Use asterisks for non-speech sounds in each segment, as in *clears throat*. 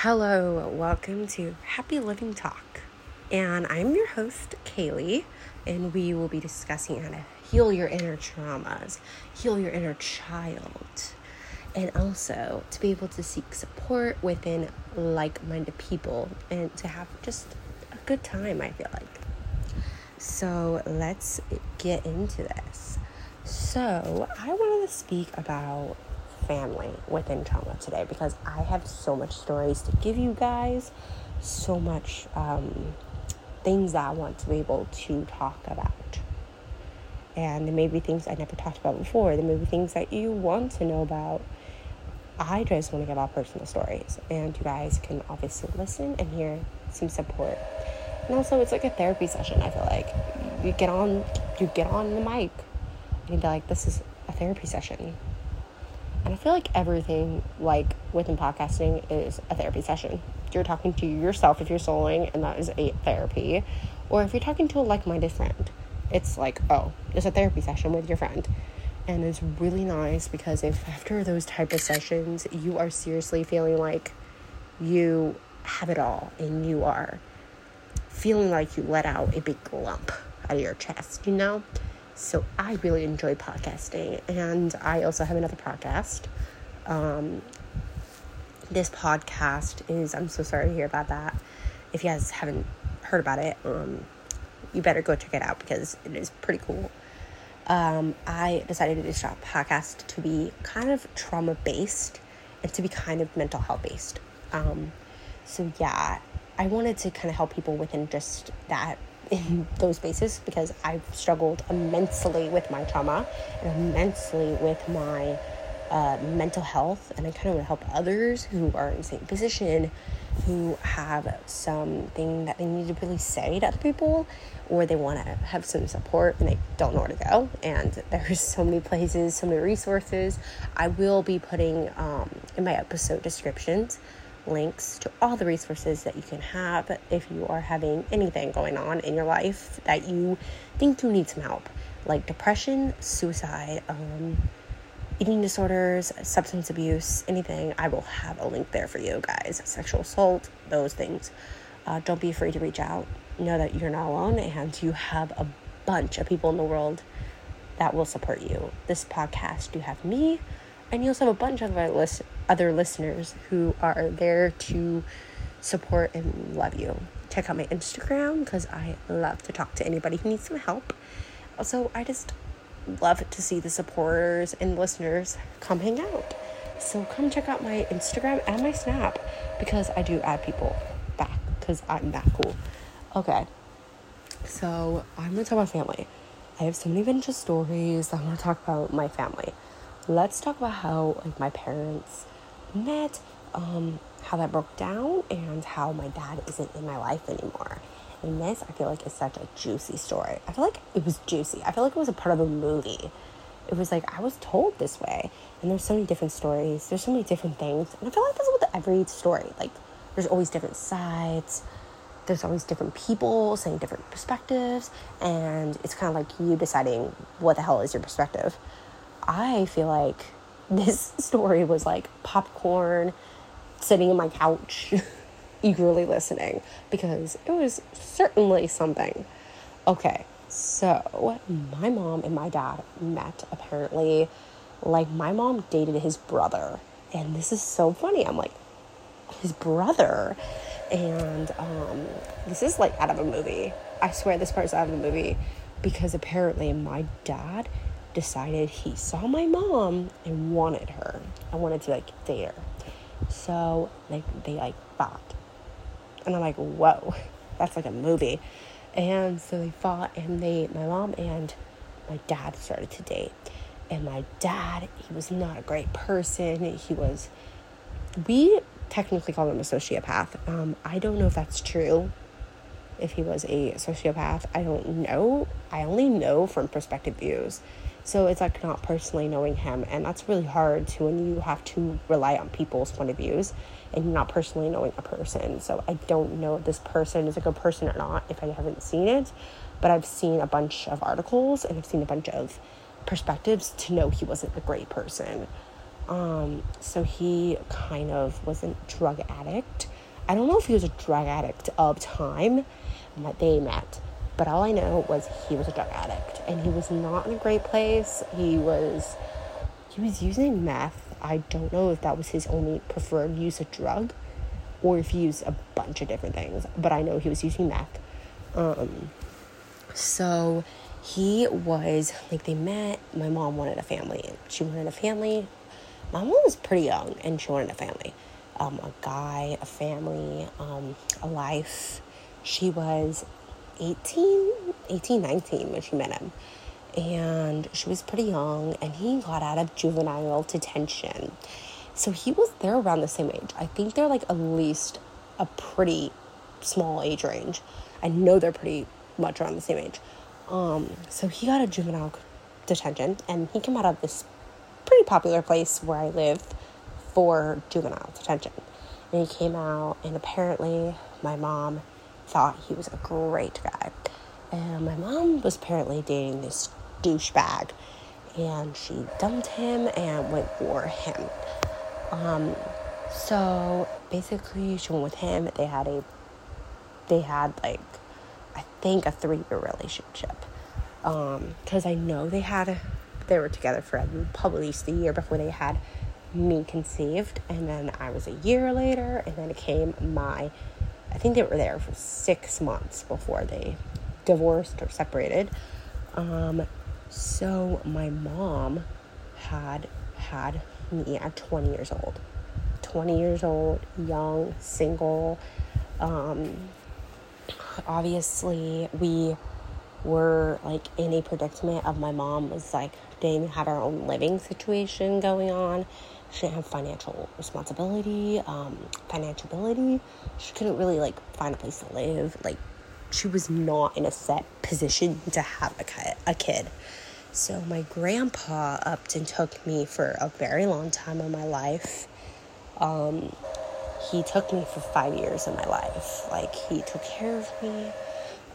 Hello, welcome to Happy Living Talk. And I'm your host, Kaylee, and we will be discussing how to heal your inner traumas, heal your inner child, and also to be able to seek support within like minded people and to have just a good time, I feel like. So let's get into this. So, I wanted to speak about family within trauma today because I have so much stories to give you guys, so much um, things that I want to be able to talk about. And there may be things I never talked about before. There may be things that you want to know about. I just want to give out personal stories, and you guys can obviously listen and hear some support. And also, it's like a therapy session. I feel like you get on, you get on the mic, and be like, "This is a therapy session." And I feel like everything, like within podcasting, is a therapy session. You're talking to yourself if you're soloing, and that is a therapy. Or if you're talking to a like minded friend, it's like, oh, it's a therapy session with your friend. And it's really nice because if after those type of sessions, you are seriously feeling like you have it all and you are feeling like you let out a big lump out of your chest, you know? So I really enjoy podcasting, and I also have another podcast. Um, this podcast is, I'm so sorry to hear about that. If you guys haven't heard about it, um, you better go check it out because it is pretty cool. Um, I decided to do this podcast to be kind of trauma based and to be kind of mental health based. Um, so, yeah, I wanted to kind of help people within just that in those spaces because I've struggled immensely with my trauma and immensely with my uh, mental health, and I kind of want to help others who are in the same position who have something that they need to really say to other people or they want to have some support and they don't know where to go. And there's so many places so many resources. I will be putting um, in my episode descriptions links to all the resources that you can have if you are having anything going on in your life that you think you need some help, like depression, suicide, um, eating disorders, substance abuse, anything. I will have a link there for you guys. Sexual assault, those things. Uh, don't be afraid to reach out. Know that you're not alone and you have a bunch of people in the world that will support you. This podcast, you have me, and you also have a bunch of other, list- other listeners who are there to support and love you. Check out my Instagram because I love to talk to anybody who needs some help. Also, I just love to see the supporters and listeners come hang out. So come check out my Instagram and my Snap because I do add people back because I'm that cool. Okay, so I'm gonna talk about family. I have so many vintage stories. I'm gonna talk about my family let's talk about how like my parents met, um, how that broke down, and how my dad isn't in my life anymore. And this, I feel like, is such a juicy story. I feel like it was juicy. I feel like it was a part of a movie. It was like I was told this way, and there's so many different stories. There's so many different things, and I feel like that's with every story. Like there's always different sides. There's always different people saying different perspectives, and it's kind of like you deciding what the hell is your perspective. I feel like this *laughs* story was like popcorn sitting in my couch, *laughs* eagerly listening because it was certainly something. Okay, so my mom and my dad met apparently. Like, my mom dated his brother, and this is so funny. I'm like, his brother, and um, this is like out of a movie. I swear this part's out of a movie because apparently my dad decided he saw my mom and wanted her. I wanted to like date her. So like they like fought. And I'm like, whoa, *laughs* that's like a movie. And so they fought and they my mom and my dad started to date. And my dad, he was not a great person. He was we technically call him a sociopath. Um, I don't know if that's true. If he was a sociopath, I don't know. I only know from perspective views. So it's like not personally knowing him, and that's really hard to when you have to rely on people's point of views and not personally knowing a person. So I don't know if this person is a good person or not if I haven't seen it, but I've seen a bunch of articles and I've seen a bunch of perspectives to know he wasn't a great person. Um, so he kind of was a drug addict. I don't know if he was a drug addict of time that they met, but all I know was he was a drug addict and he was not in a great place. He was he was using meth. I don't know if that was his only preferred use of drug or if he used a bunch of different things, but I know he was using meth. Um, so he was like they met. My mom wanted a family. She wanted a family. My mom was pretty young and she wanted a family. Um, a guy, a family, um, a life. She was 18, 18, 19 when she met him. And she was pretty young, and he got out of juvenile detention. So he was there around the same age. I think they're like at least a pretty small age range. I know they're pretty much around the same age. Um, so he got a juvenile detention, and he came out of this pretty popular place where I live for juvenile detention. And he came out, and apparently my mom thought he was a great guy. And my mom was apparently dating this douchebag, and she dumped him and went for him. Um, so basically, she went with him. They had a, they had like, I think a three year relationship. Um, Because I know they had, they were together for at least a year before they had me conceived, and then I was a year later, and then it came my I think they were there for six months before they divorced or separated. Um, so my mom had had me at 20 years old. 20 years old, young, single. Um, obviously, we were like in a predicament of my mom was like didn't have her own living situation going on she didn't have financial responsibility, um, financial ability. She couldn't really like find a place to live. Like she was not in a set position to have a, a kid. So my grandpa upped and took me for a very long time in my life. Um, he took me for five years in my life. Like he took care of me.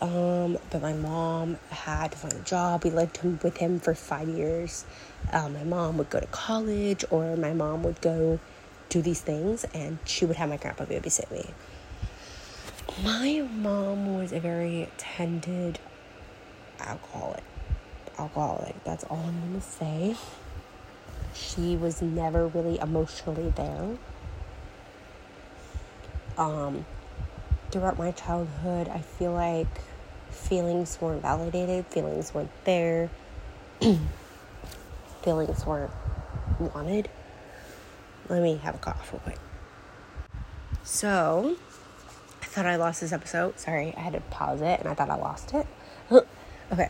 Um, but my mom had to find a job. We lived with him for five years. Um, my mom would go to college, or my mom would go do these things, and she would have my grandpa babysit me. My mom was a very tended alcoholic. Alcoholic, that's all I'm gonna say. She was never really emotionally there. Um, throughout my childhood, I feel like feelings weren't validated, feelings weren't there, *clears throat* feelings weren't wanted. Let me have a cough real quick. So, I thought I lost this episode. Sorry, I had to pause it and I thought I lost it. *gasps* okay,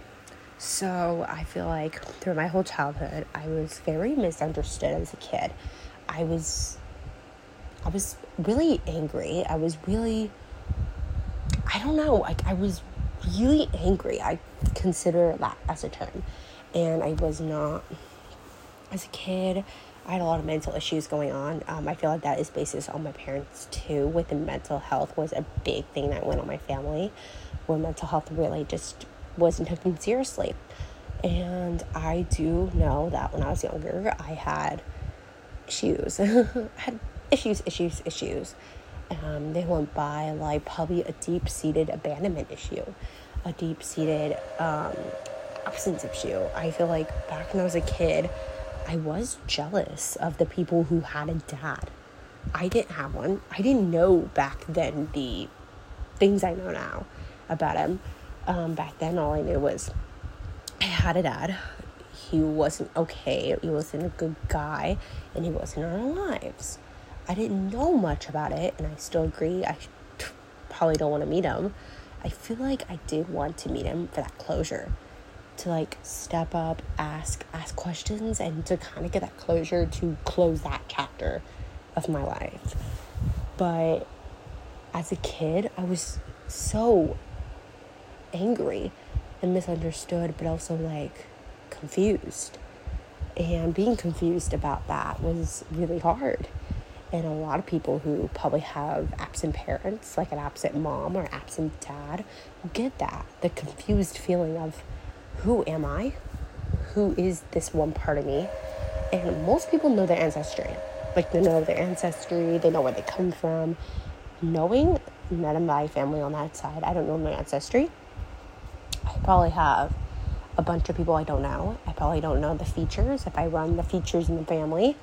so I feel like through my whole childhood, I was very misunderstood as a kid. I was, I was really angry. I was really, I don't know, like I was really angry. I consider that as a term. And I was not, as a kid, I had a lot of mental issues going on. Um, I feel like that is basis on my parents too. With the mental health was a big thing that went on my family, where mental health really just wasn't taken seriously. And I do know that when I was younger, I had issues, *laughs* had issues, issues, issues um, they went by like probably a deep seated abandonment issue, a deep seated um, absence issue. I feel like back when I was a kid, I was jealous of the people who had a dad. I didn't have one. I didn't know back then the things I know now about him. Um, back then, all I knew was I had a dad. He wasn't okay. He wasn't a good guy, and he wasn't in our lives. I didn't know much about it, and I still agree. I probably don't want to meet him. I feel like I did want to meet him for that closure, to like step up, ask ask questions, and to kind of get that closure to close that chapter of my life. But as a kid, I was so angry and misunderstood, but also like confused. And being confused about that was really hard and a lot of people who probably have absent parents, like an absent mom or absent dad, get that the confused feeling of who am I? Who is this one part of me? And most people know their ancestry. Like they know their ancestry, they know where they come from. Knowing none of my family on that side, I don't know my ancestry. I probably have a bunch of people I don't know. I probably don't know the features if I run the features in the family.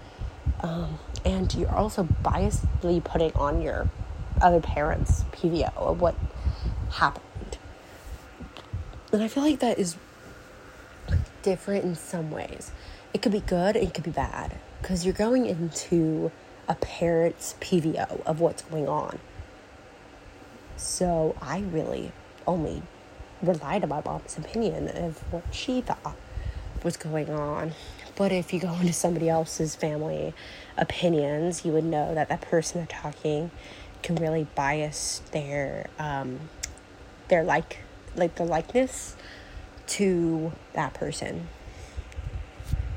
Um, and you're also biasedly putting on your other parents' PVO of what happened. And I feel like that is different in some ways. It could be good, it could be bad, because you're going into a parent's PVO of what's going on. So I really only relied on my mom's opinion of what she thought was going on. But if you go into somebody else's family opinions, you would know that that person they're talking can really bias their um, their like like the likeness to that person.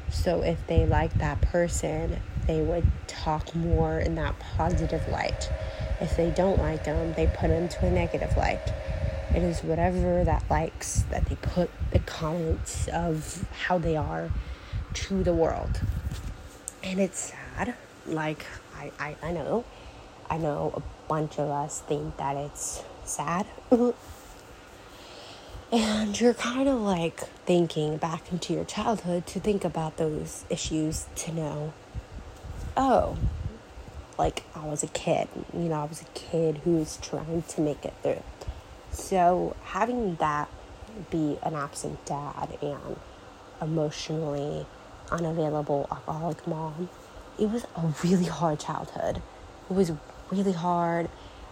So if they like that person, they would talk more in that positive light. If they don't like them, they put them to a negative light. It is whatever that likes that they put the comments of how they are to the world. And it's sad. Like, I, I, I know. I know a bunch of us think that it's sad. *laughs* and you're kind of like thinking back into your childhood to think about those issues to know, oh, like I was a kid. You know, I was a kid who was trying to make it through. So having that be an absent dad and emotionally unavailable alcoholic mom, it was a really hard childhood. It was really hard.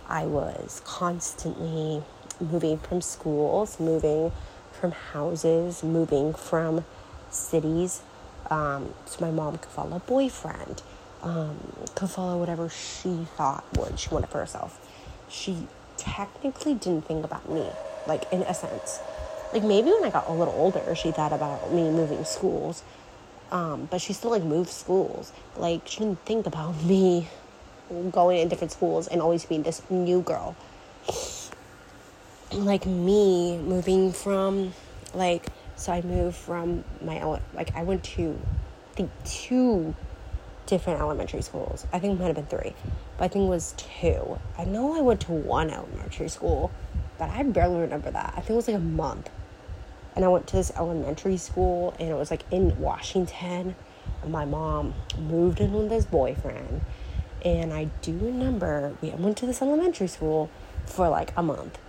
I was constantly moving from schools, moving from houses, moving from cities. Um, so my mom could follow a boyfriend, um, could follow whatever she thought would she wanted for herself. She technically didn't think about me, like in a sense. Like maybe when I got a little older, she thought about me moving schools. Um, but she still like moved schools. Like she didn't think about *laughs* me going in different schools and always being this new girl *sniffs* like me moving from like so I moved from my like I went to I think two different elementary schools. I think it might have been three, but I think it was two. I know I went to one elementary school, but I barely remember that. I think it was like a month. And I went to this elementary school, and it was like in Washington. My mom moved in with this boyfriend, and I do remember we went to this elementary school for like a month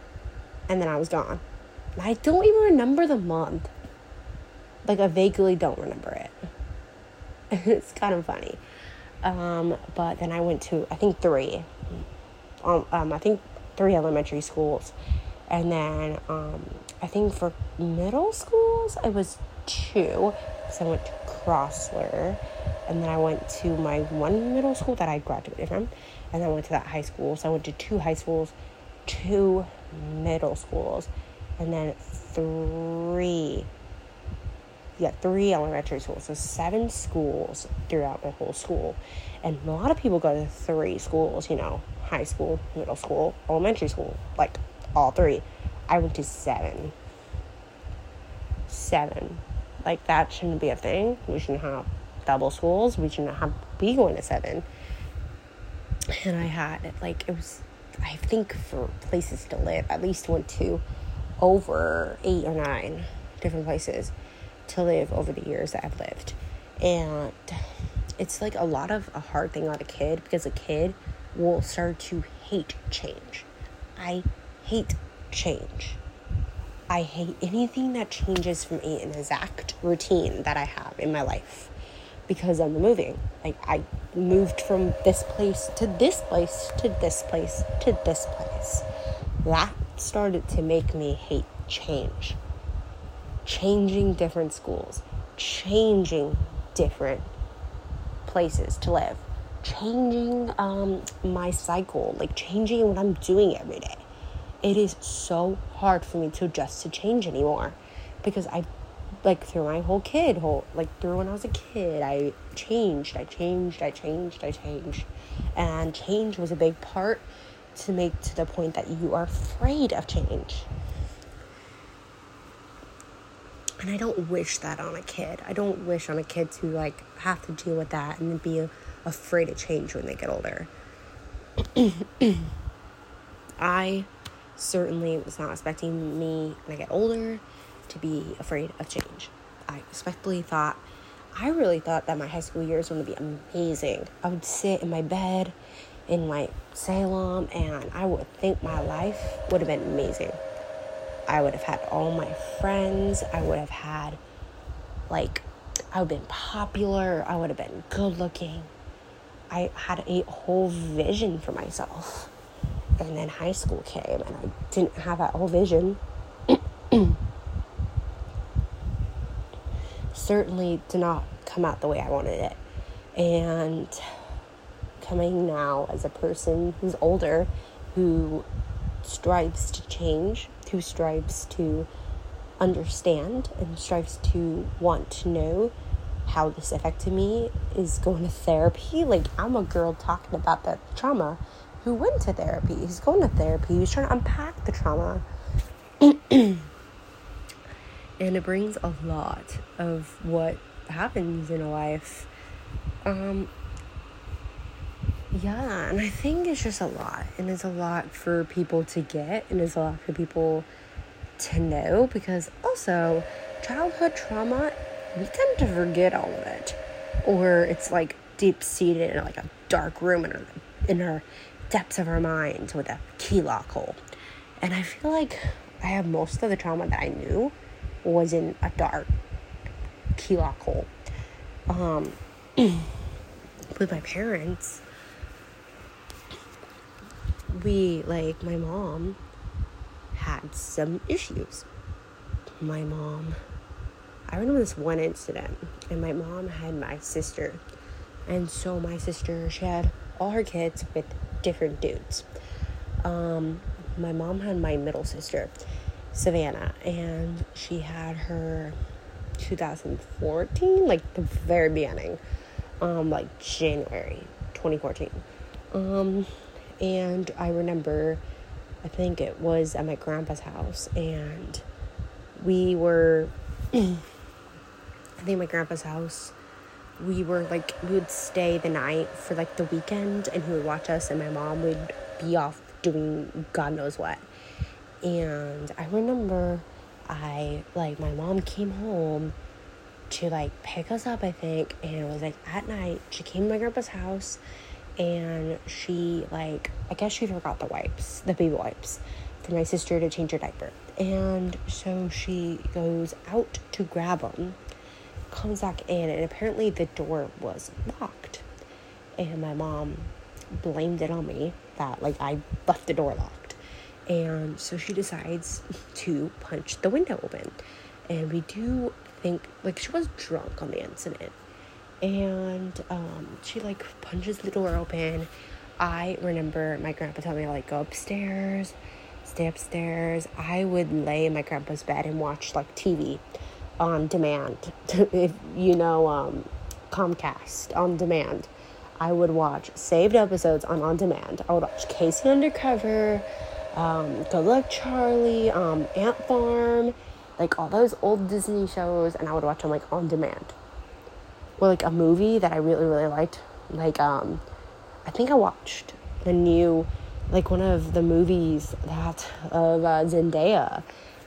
and then I was gone. I don't even remember the month. Like I vaguely don't remember it. *laughs* it's kind of funny. Um, but then I went to I think three. Um, um, I think three elementary schools, and then um, I think for middle schools I was two. So I went to Crossler, and then I went to my one middle school that I graduated from, and then I went to that high school. So I went to two high schools, two middle schools, and then three, yeah, three elementary schools. So seven schools throughout my whole school. And a lot of people go to three schools, you know, high school, middle school, elementary school, like all three. I went to seven. Seven. Like that shouldn't be a thing. We shouldn't have double schools. We shouldn't have be going to seven. And I had like it was I think for places to live, at least went to over eight or nine different places to live over the years that I've lived. And it's like a lot of a hard thing on a kid because a kid will start to hate change. I hate change. I hate anything that changes from an exact routine that I have in my life because the moving. Like I moved from this place to this place to this place to this place. That started to make me hate change. Changing different schools, changing different places to live, changing um, my cycle, like changing what I'm doing every day. It is so hard for me to adjust to change anymore because I like through my whole kid whole like through when I was a kid I changed I changed I changed I changed and change was a big part to make to the point that you are afraid of change And I don't wish that on a kid. I don't wish on a kid to like have to deal with that and be afraid of change when they get older. *clears throat* I certainly was not expecting me when I get older to be afraid of change. I respectfully thought, I really thought that my high school years were going to be amazing. I would sit in my bed in like Salem and I would think my life would have been amazing. I would have had all my friends. I would have had, like, I would have been popular. I would have been good looking. I had a whole vision for myself. And then high school came and I didn't have that whole vision. *clears throat* Certainly did not come out the way I wanted it. And coming now as a person who's older, who strives to change, who strives to understand and strives to want to know how this affected me is going to therapy. Like, I'm a girl talking about that trauma who went to therapy. He's going to therapy. He's trying to unpack the trauma. *clears throat* and it brings a lot of what happens in a life. Um, yeah, and I think it's just a lot. And it's a lot for people to get, and it's a lot for people to know because also childhood trauma, we tend to forget all of it. Or it's like deep seated in like a dark room in our, in our depths of our minds with a key lock hole. And I feel like I have most of the trauma that I knew was in a dark key lock hole. Um, *clears throat* with my parents, we like my mom had some issues. My mom, I remember this one incident, and my mom had my sister, and so my sister she had all her kids with different dudes. Um, my mom had my middle sister, Savannah, and she had her 2014, like the very beginning, um, like January 2014. Um, and I remember, I think it was at my grandpa's house, and we were, *clears throat* I think my grandpa's house, we were like, we would stay the night for like the weekend, and he would watch us, and my mom would be off doing God knows what. And I remember I, like, my mom came home to like pick us up, I think, and it was like at night. She came to my grandpa's house and she like I guess she forgot the wipes, the baby wipes for my sister to change her diaper. And so she goes out to grab them, comes back in, and apparently the door was locked. And my mom blamed it on me that like I left the door locked. And so she decides to punch the window open. And we do think like she was drunk on the incident and um, she like punches the door open. I remember my grandpa telling me like go upstairs, stay upstairs. I would lay in my grandpa's bed and watch like TV on demand. *laughs* if you know um, Comcast on demand, I would watch saved episodes on on demand. I would watch K.C. Undercover, um, Good Luck Charlie, um, Ant Farm, like all those old Disney shows, and I would watch them like on demand or like a movie that I really really liked. Like um, I think I watched the new like one of the movies that of uh, Zendaya,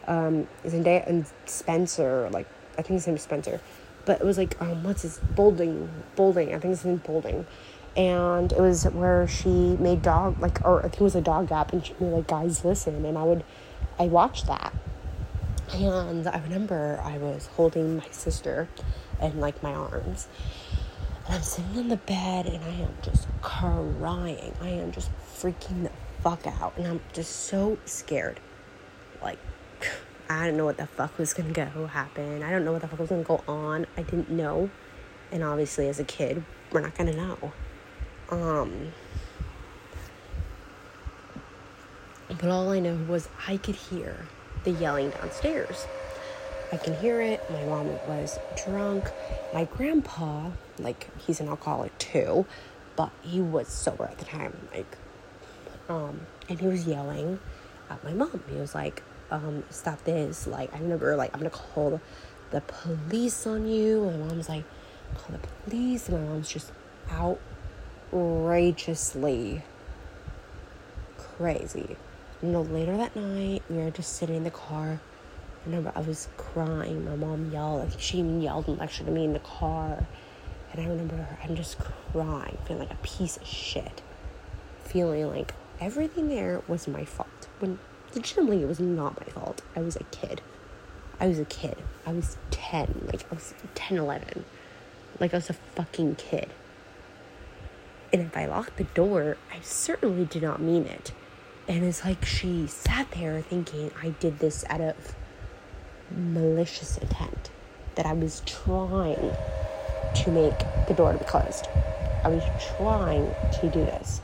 um, Zendaya and Spencer. Like I think his name is Spencer, but it was like um, what's his Bolding Bolding. I think his name is Bolding. And it was where she made dog like, or I think it was a dog app, and she made like guys listen, and I would, I watched that, and I remember I was holding my sister in like my arms. And I'm sitting on the bed and I am just crying. I am just freaking the fuck out. And I'm just so scared. Like, I don't know what the fuck was gonna go happen. I don't know what the fuck was gonna go on. I didn't know. And obviously, as a kid, we're not gonna know. Um, but all I know was I could hear the yelling downstairs. I can hear it. My mom was drunk. My grandpa, like, he's an alcoholic too, but he was sober at the time. Like, um, and he was yelling at my mom. He was like, um, stop this. Like, I remember, like, I'm gonna call the police on you. My mom's like, call the police. And my mom's just outrageously crazy. You know, later that night, we were just sitting in the car. I remember I was crying. My mom yelled. Like she even yelled and lectured at me in the car. And I remember I'm just crying, feeling like a piece of shit. Feeling like everything there was my fault. When legitimately it was not my fault. I was a kid. I was a kid. I was 10. Like, I was 10, 11. Like, I was a fucking kid. And if I locked the door, I certainly did not mean it. And it's like she sat there thinking I did this out of malicious intent, that I was trying to make the door to be closed. I was trying to do this.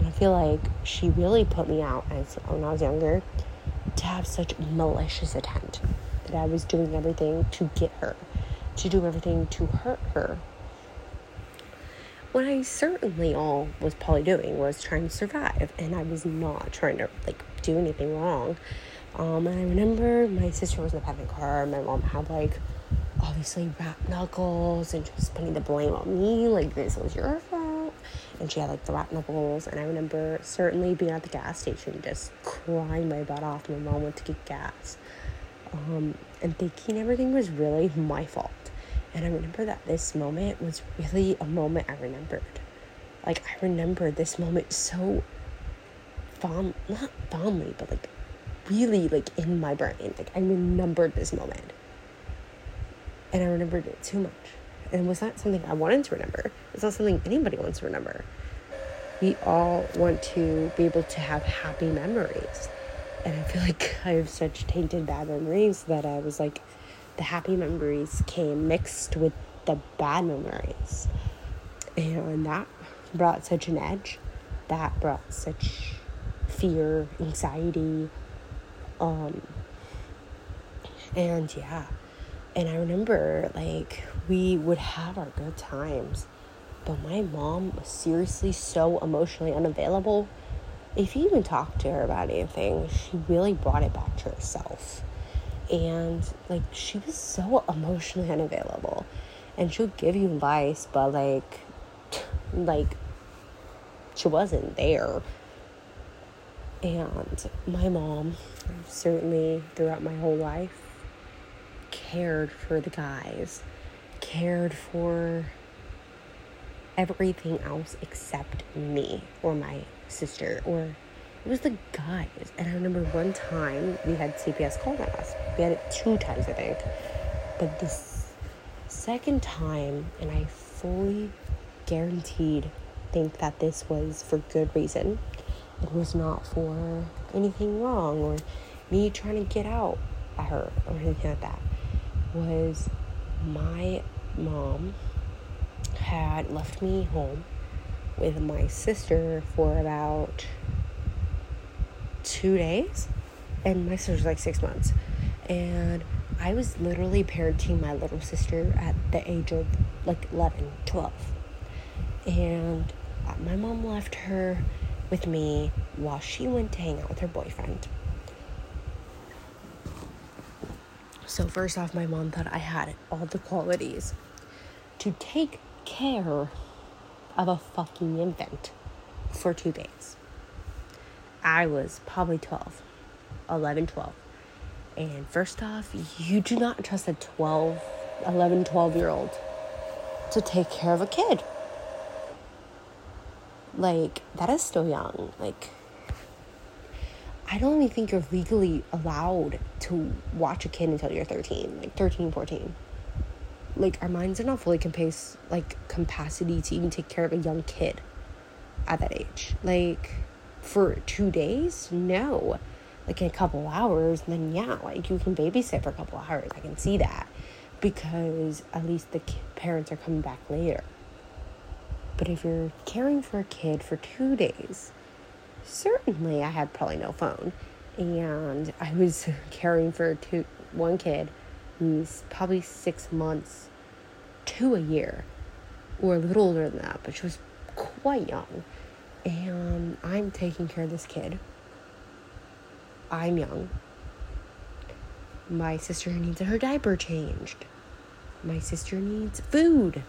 And I feel like she really put me out as when I was younger to have such malicious intent that I was doing everything to get her, to do everything to hurt her. What I certainly all was probably doing was trying to survive, and I was not trying to like do anything wrong. Um, and I remember my sister was in the the car. My mom had like obviously rap knuckles and just putting the blame on me, like this was your fault. And she had like the knuckles. And I remember certainly being at the gas station, just crying my butt off. My mom went to get gas, um, and thinking everything was really my fault. And I remember that this moment was really a moment I remembered. Like I remember this moment so fond, not fondly, but like really like in my brain. Like I remembered this moment. And I remembered it too much. And was that something I wanted to remember? It's not something anybody wants to remember. We all want to be able to have happy memories. And I feel *laughs* like I have such tainted bad memories that I was like, the happy memories came mixed with the bad memories. And that brought such an edge. That brought such fear, anxiety. Um, and yeah. And I remember like we would have our good times. But my mom was seriously so emotionally unavailable. If you even talked to her about anything, she really brought it back to herself and like she was so emotionally unavailable and she'll give you advice but like *tsk* like she wasn't there and my mom certainly throughout my whole life cared for the guys cared for everything else except me or my sister or it was the guys. And I remember one time we had CPS called on us. We had it two times, I think. But this second time, and I fully guaranteed think that this was for good reason. It was not for anything wrong or me trying to get out at her or anything like that. Was my mom had left me home with my sister for about two days, and my sister's like six months. And I was literally parenting my little sister at the age of like 11, 12. And my mom left her with me while she went to hang out with her boyfriend. So, first off, my mom thought I had all the qualities to take care of a fucking infant for two days. I was probably 12, 11, 12. And first off, you do not trust a 12, 11, 12 year old to take care of a kid. Like, that is still young. Like, I don't even think you're legally allowed to watch a kid until you're 13, like 13, 14. Like, our minds are not fully compace, like, capacity to even take care of a young kid at that age. Like, for two days? No. Like in a couple hours, then yeah, like you can babysit for a couple hours. I can see that because at least the parents are coming back later. But if you're caring for a kid for two days, certainly I had probably no phone. And I was *laughs* caring for two, one kid who's probably six months to a year, or a little older than that, but she was quite young and I'm taking care of this kid. I'm young. My sister needs her diaper changed. My sister needs food.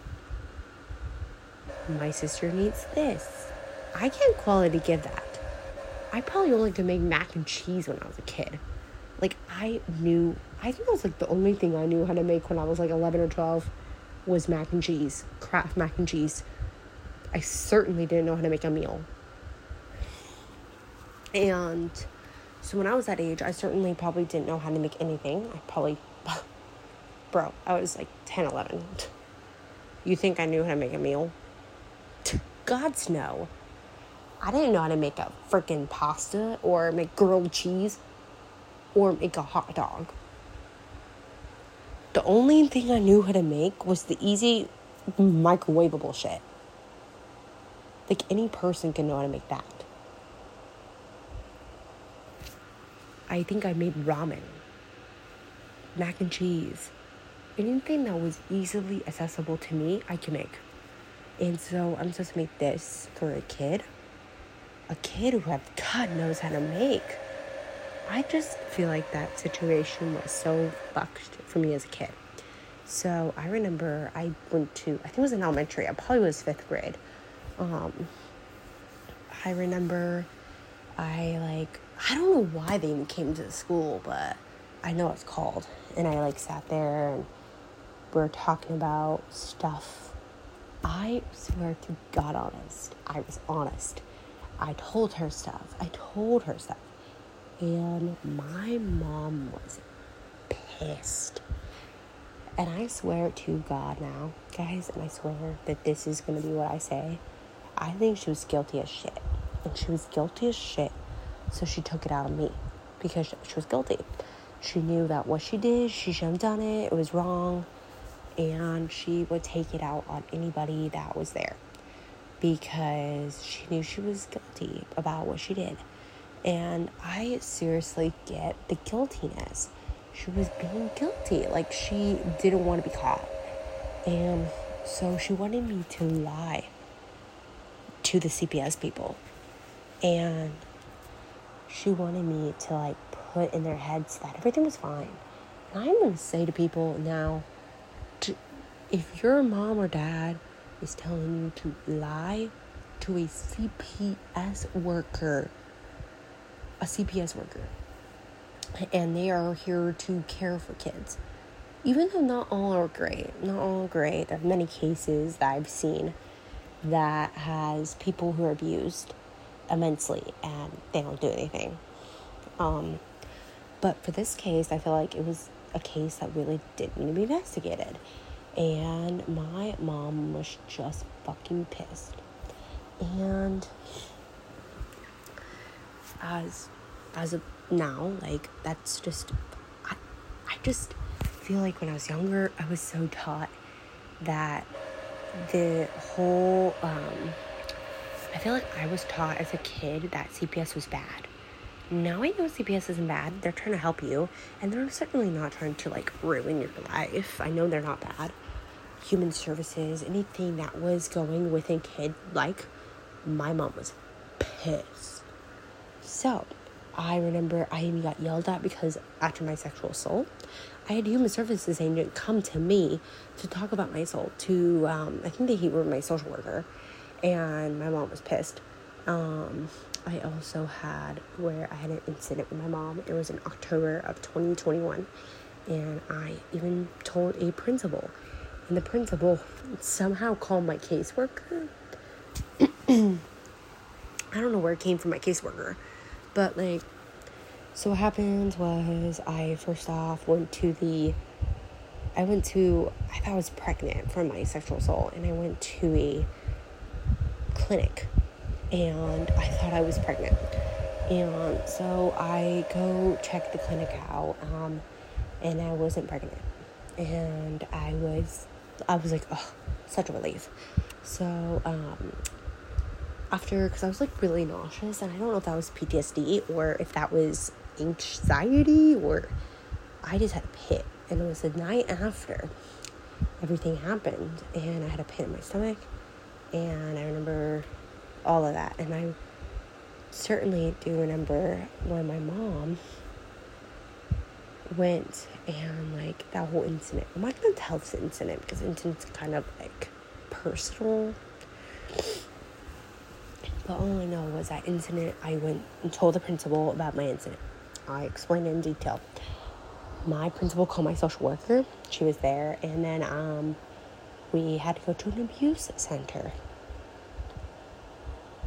My sister needs this. I can't quality give that. I probably only could make mac and cheese when I was a kid. Like I knew I think that was like the only thing I knew how to make when I was like 11 or 12 was mac and cheese, Kraft mac and cheese. I certainly didn't know how to make a meal. And so when I was that age, I certainly probably didn't know how to make anything. I probably, *laughs* bro, I was like 10, 11. You think I knew how to make a meal? *laughs* God's no. I didn't know how to make a freaking pasta or make grilled cheese or make a hot dog. The only thing I knew how to make was the easy microwavable shit. Like any person can know how to make that. I think I made ramen, mac and cheese. Anything that was easily accessible to me, I can make. And so I'm supposed to make this for a kid. A kid who have God knows how to make. I just feel like that situation was so fucked for me as a kid. So I remember I went to, I think it was in elementary, I probably was fifth grade. Um, I remember I like, I don't know why they even came to the school, but I know it's called. And I like sat there and we are talking about stuff. I swear to God honest, I was honest. I told her stuff. I told her stuff and my mom was pissed. And I swear to God now, guys, and I swear that this is going to be what I say. I think she was guilty as shit. And she was guilty as shit. So she took it out on me because she was guilty. She knew that what she did, she shouldn't have done it, it was wrong. And she would take it out on anybody that was there because she knew she was guilty about what she did. And I seriously get the guiltiness. She was being guilty. Like she didn't want to be caught. And so she wanted me to lie to the CPS people. And she wanted me to like put in their heads that everything was fine. And I'm going to say to people now if your mom or dad is telling you to lie to a CPS worker, a CPS worker, and they are here to care for kids. Even though not all are great, not all great. There are many cases that I've seen that has people who are abused immensely and they don't do anything. Um, but for this case, I feel like it was a case that really did need to be investigated. And my mom was just fucking pissed. And as as of now, like that's just I I just feel like when I was younger, I was so taught that the whole um I feel like I was taught as a kid that CPS was bad. Now I know CPS isn't bad. They're trying to help you, and they're certainly not trying to like ruin your life. I know they're not bad. Human services, anything that was going within kid, like my mom was pissed. So, I remember I even got yelled at because after my sexual assault, I had human services agent come to me to talk about my assault. To um, I think they were my social worker, and my mom was pissed. Um, I also had where I had an incident with my mom. It was in October of 2021, and I even told a principal, and the principal somehow called my caseworker. *clears throat* I don't know where it came from my caseworker but like, so what happened was I first off went to the, I went to, I thought I was pregnant from my sexual assault, and I went to a clinic, and I thought I was pregnant. And so I go check the clinic out, um, and I wasn't pregnant. And I was, I was like, oh, such a relief. So, um, after because I was like really nauseous and I don't know if that was PTSD or if that was anxiety or I just had a pit and it was the night after everything happened and I had a pit in my stomach and I remember all of that and I certainly do remember when my mom went and like that whole incident. I'm not gonna tell this incident because incident's kind of like personal. But all I know was that incident. I went and told the principal about my incident. I explained it in detail. My principal called my social worker. She was there, and then um, we had to go to an abuse center.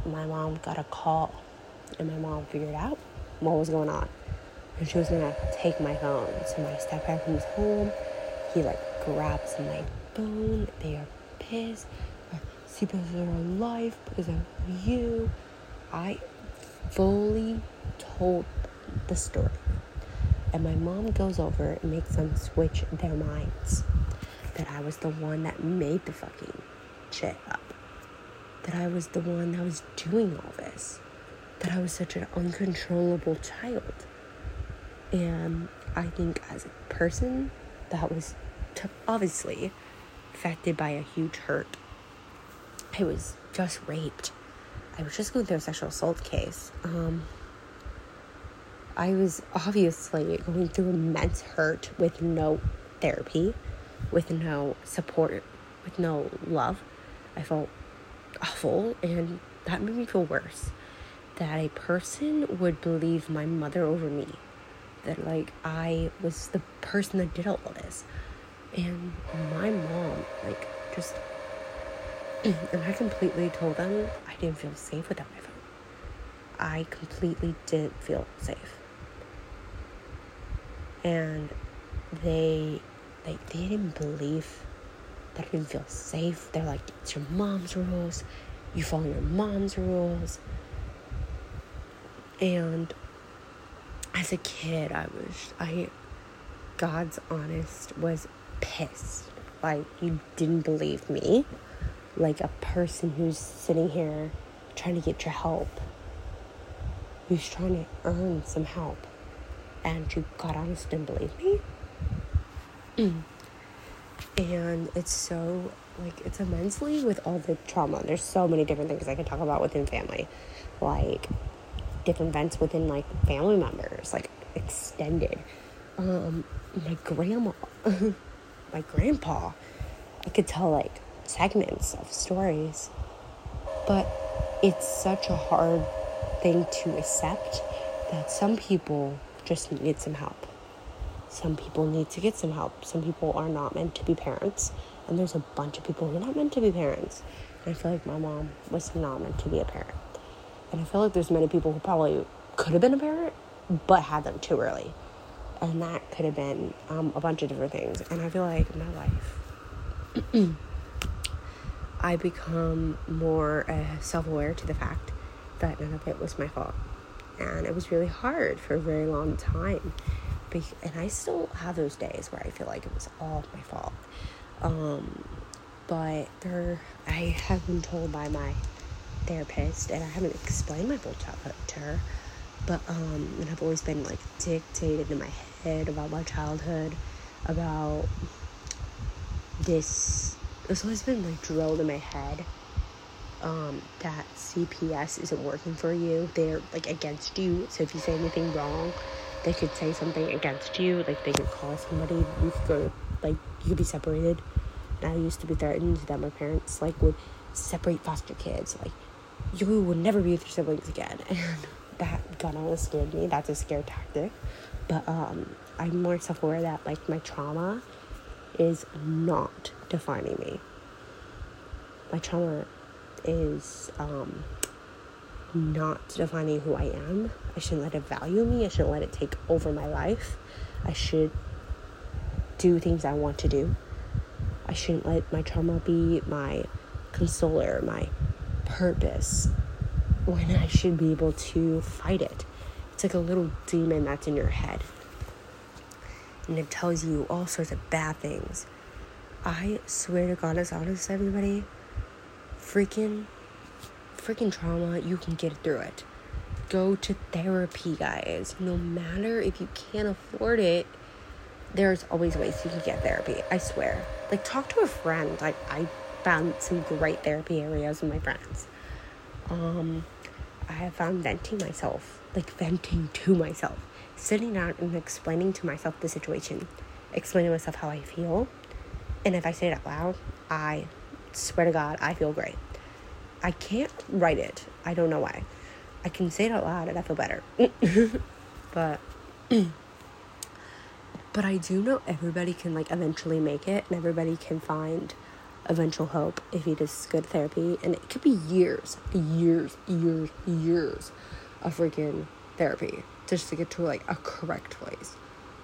My mom got a call, and my mom figured out what was going on and she was gonna take my phone. So my stepdad comes home, he like grabs my phone. They are pissed. CPS are alive because of you. I fully told the story. And my mom goes over and makes them switch their minds. That I was the one that made the fucking shit up. That I was the one that was doing all this. That I was such an uncontrollable child and I think as a person that was t- obviously affected by a huge hurt, I was just raped. I was just going through a sexual assault case. Um, I was obviously going through immense hurt with no therapy, with no support, with no love. I felt awful, and that made me feel worse. That a person would believe my mother over me that like I was the person that did all this. And my mom, like, just, *clears throat* and I completely told them I didn't feel safe without my phone. I completely didn't feel safe. And they, like, they didn't believe that I didn't feel safe. They're like, it's your mom's rules. You follow your mom's rules. And as a kid, I was, I, God's honest, was pissed. Like, you didn't believe me. Like a person who's sitting here trying to get your help, who's trying to earn some help, and you, God honest, didn't believe me. Mm. And it's so, like, it's immensely with all the trauma. There's so many different things I can talk about within family. Like, different events within like family members, like extended. Um, my grandma, *laughs* my grandpa, I could tell like segments of stories, but it's such a hard thing to accept that some people just need some help. Some people need to get some help. Some people are not meant to be parents, and there's a bunch of people who are not meant to be parents. And I feel like my mom was not meant to be a parent. And I feel like there's many people who probably could have been a parent, but had them too early. And that could have been um, a bunch of different things. And I feel like in my life, *clears throat* I become more uh, self aware to the fact that none of it was my fault. And it was really hard for a very long time. And I still have those days where I feel like it was all my fault. Um, but there, I have been told by my therapist and I haven't explained my full childhood to her. But um and I've always been like dictated in my head about my childhood, about this it's always been like drilled in my head um, that CPS isn't working for you. They're like against you. So if you say anything wrong, they could say something against you. Like they could call somebody. You could go like you could be separated. And I used to be threatened that my parents like would separate foster kids. Like you would never be with your siblings again. *laughs* And that got of scared me. That's a scare tactic. But um, I'm more self aware that like my trauma is not defining me. My trauma is um, not defining who I am. I shouldn't let it value me. I shouldn't let it take over my life. I should do things I want to do. I shouldn't let my trauma be my consoler, my purpose when I should be able to fight it. It's like a little demon that's in your head. And it tells you all sorts of bad things. I swear to God, as honest, everybody, freaking, freaking trauma, you can get through it. Go to therapy, guys. No matter if you can't afford it, there's always ways you can get therapy. I swear. Like, talk to a friend. Like, I found some great therapy areas with my friends. Um, I have found venting myself, like venting to myself, sitting down and explaining to myself the situation, explaining to myself how I feel. And if I say it out loud, I swear to God, I feel great. I can't write it. I don't know why. I can say it out loud and I feel better. *laughs* but *clears throat* but I do know everybody can like eventually make it and everybody can find eventual hope if it is good therapy and it could be years, years, years, years of freaking therapy just to get to like a correct place.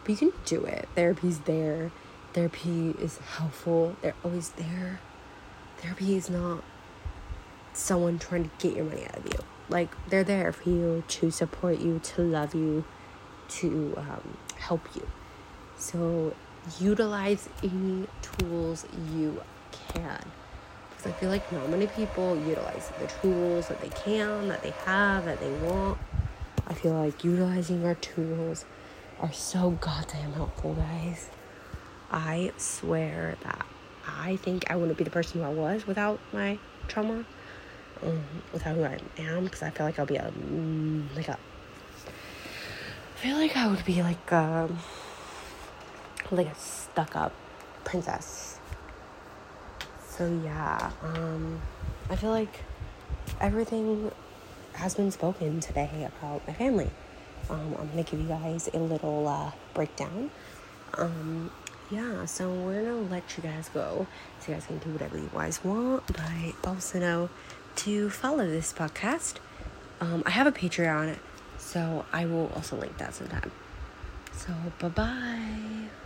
But you can do it. Therapy's there. Therapy is helpful. They're always there. Therapy is not someone trying to get your money out of you. Like they're there for you to support you, to love you, to um, help you. So utilize any tools you can. Because I feel like not many people utilize the tools that they can, that they have, that they want. I feel like utilizing our tools are so goddamn helpful, guys. I swear that I think I wouldn't be the person who I was without my trauma, um, without who I am, because I feel like I'll be a mm, like a. I feel like I would be like a, um, like a stuck up princess. So yeah, um, I feel like everything has been spoken today about my family. Um, I'm gonna give you guys a little uh, breakdown. Um, yeah, so we're gonna let you guys go so you guys can do whatever you guys want. But also know to follow this podcast. Um, I have a Patreon, so I will also link that sometime. So, bye bye.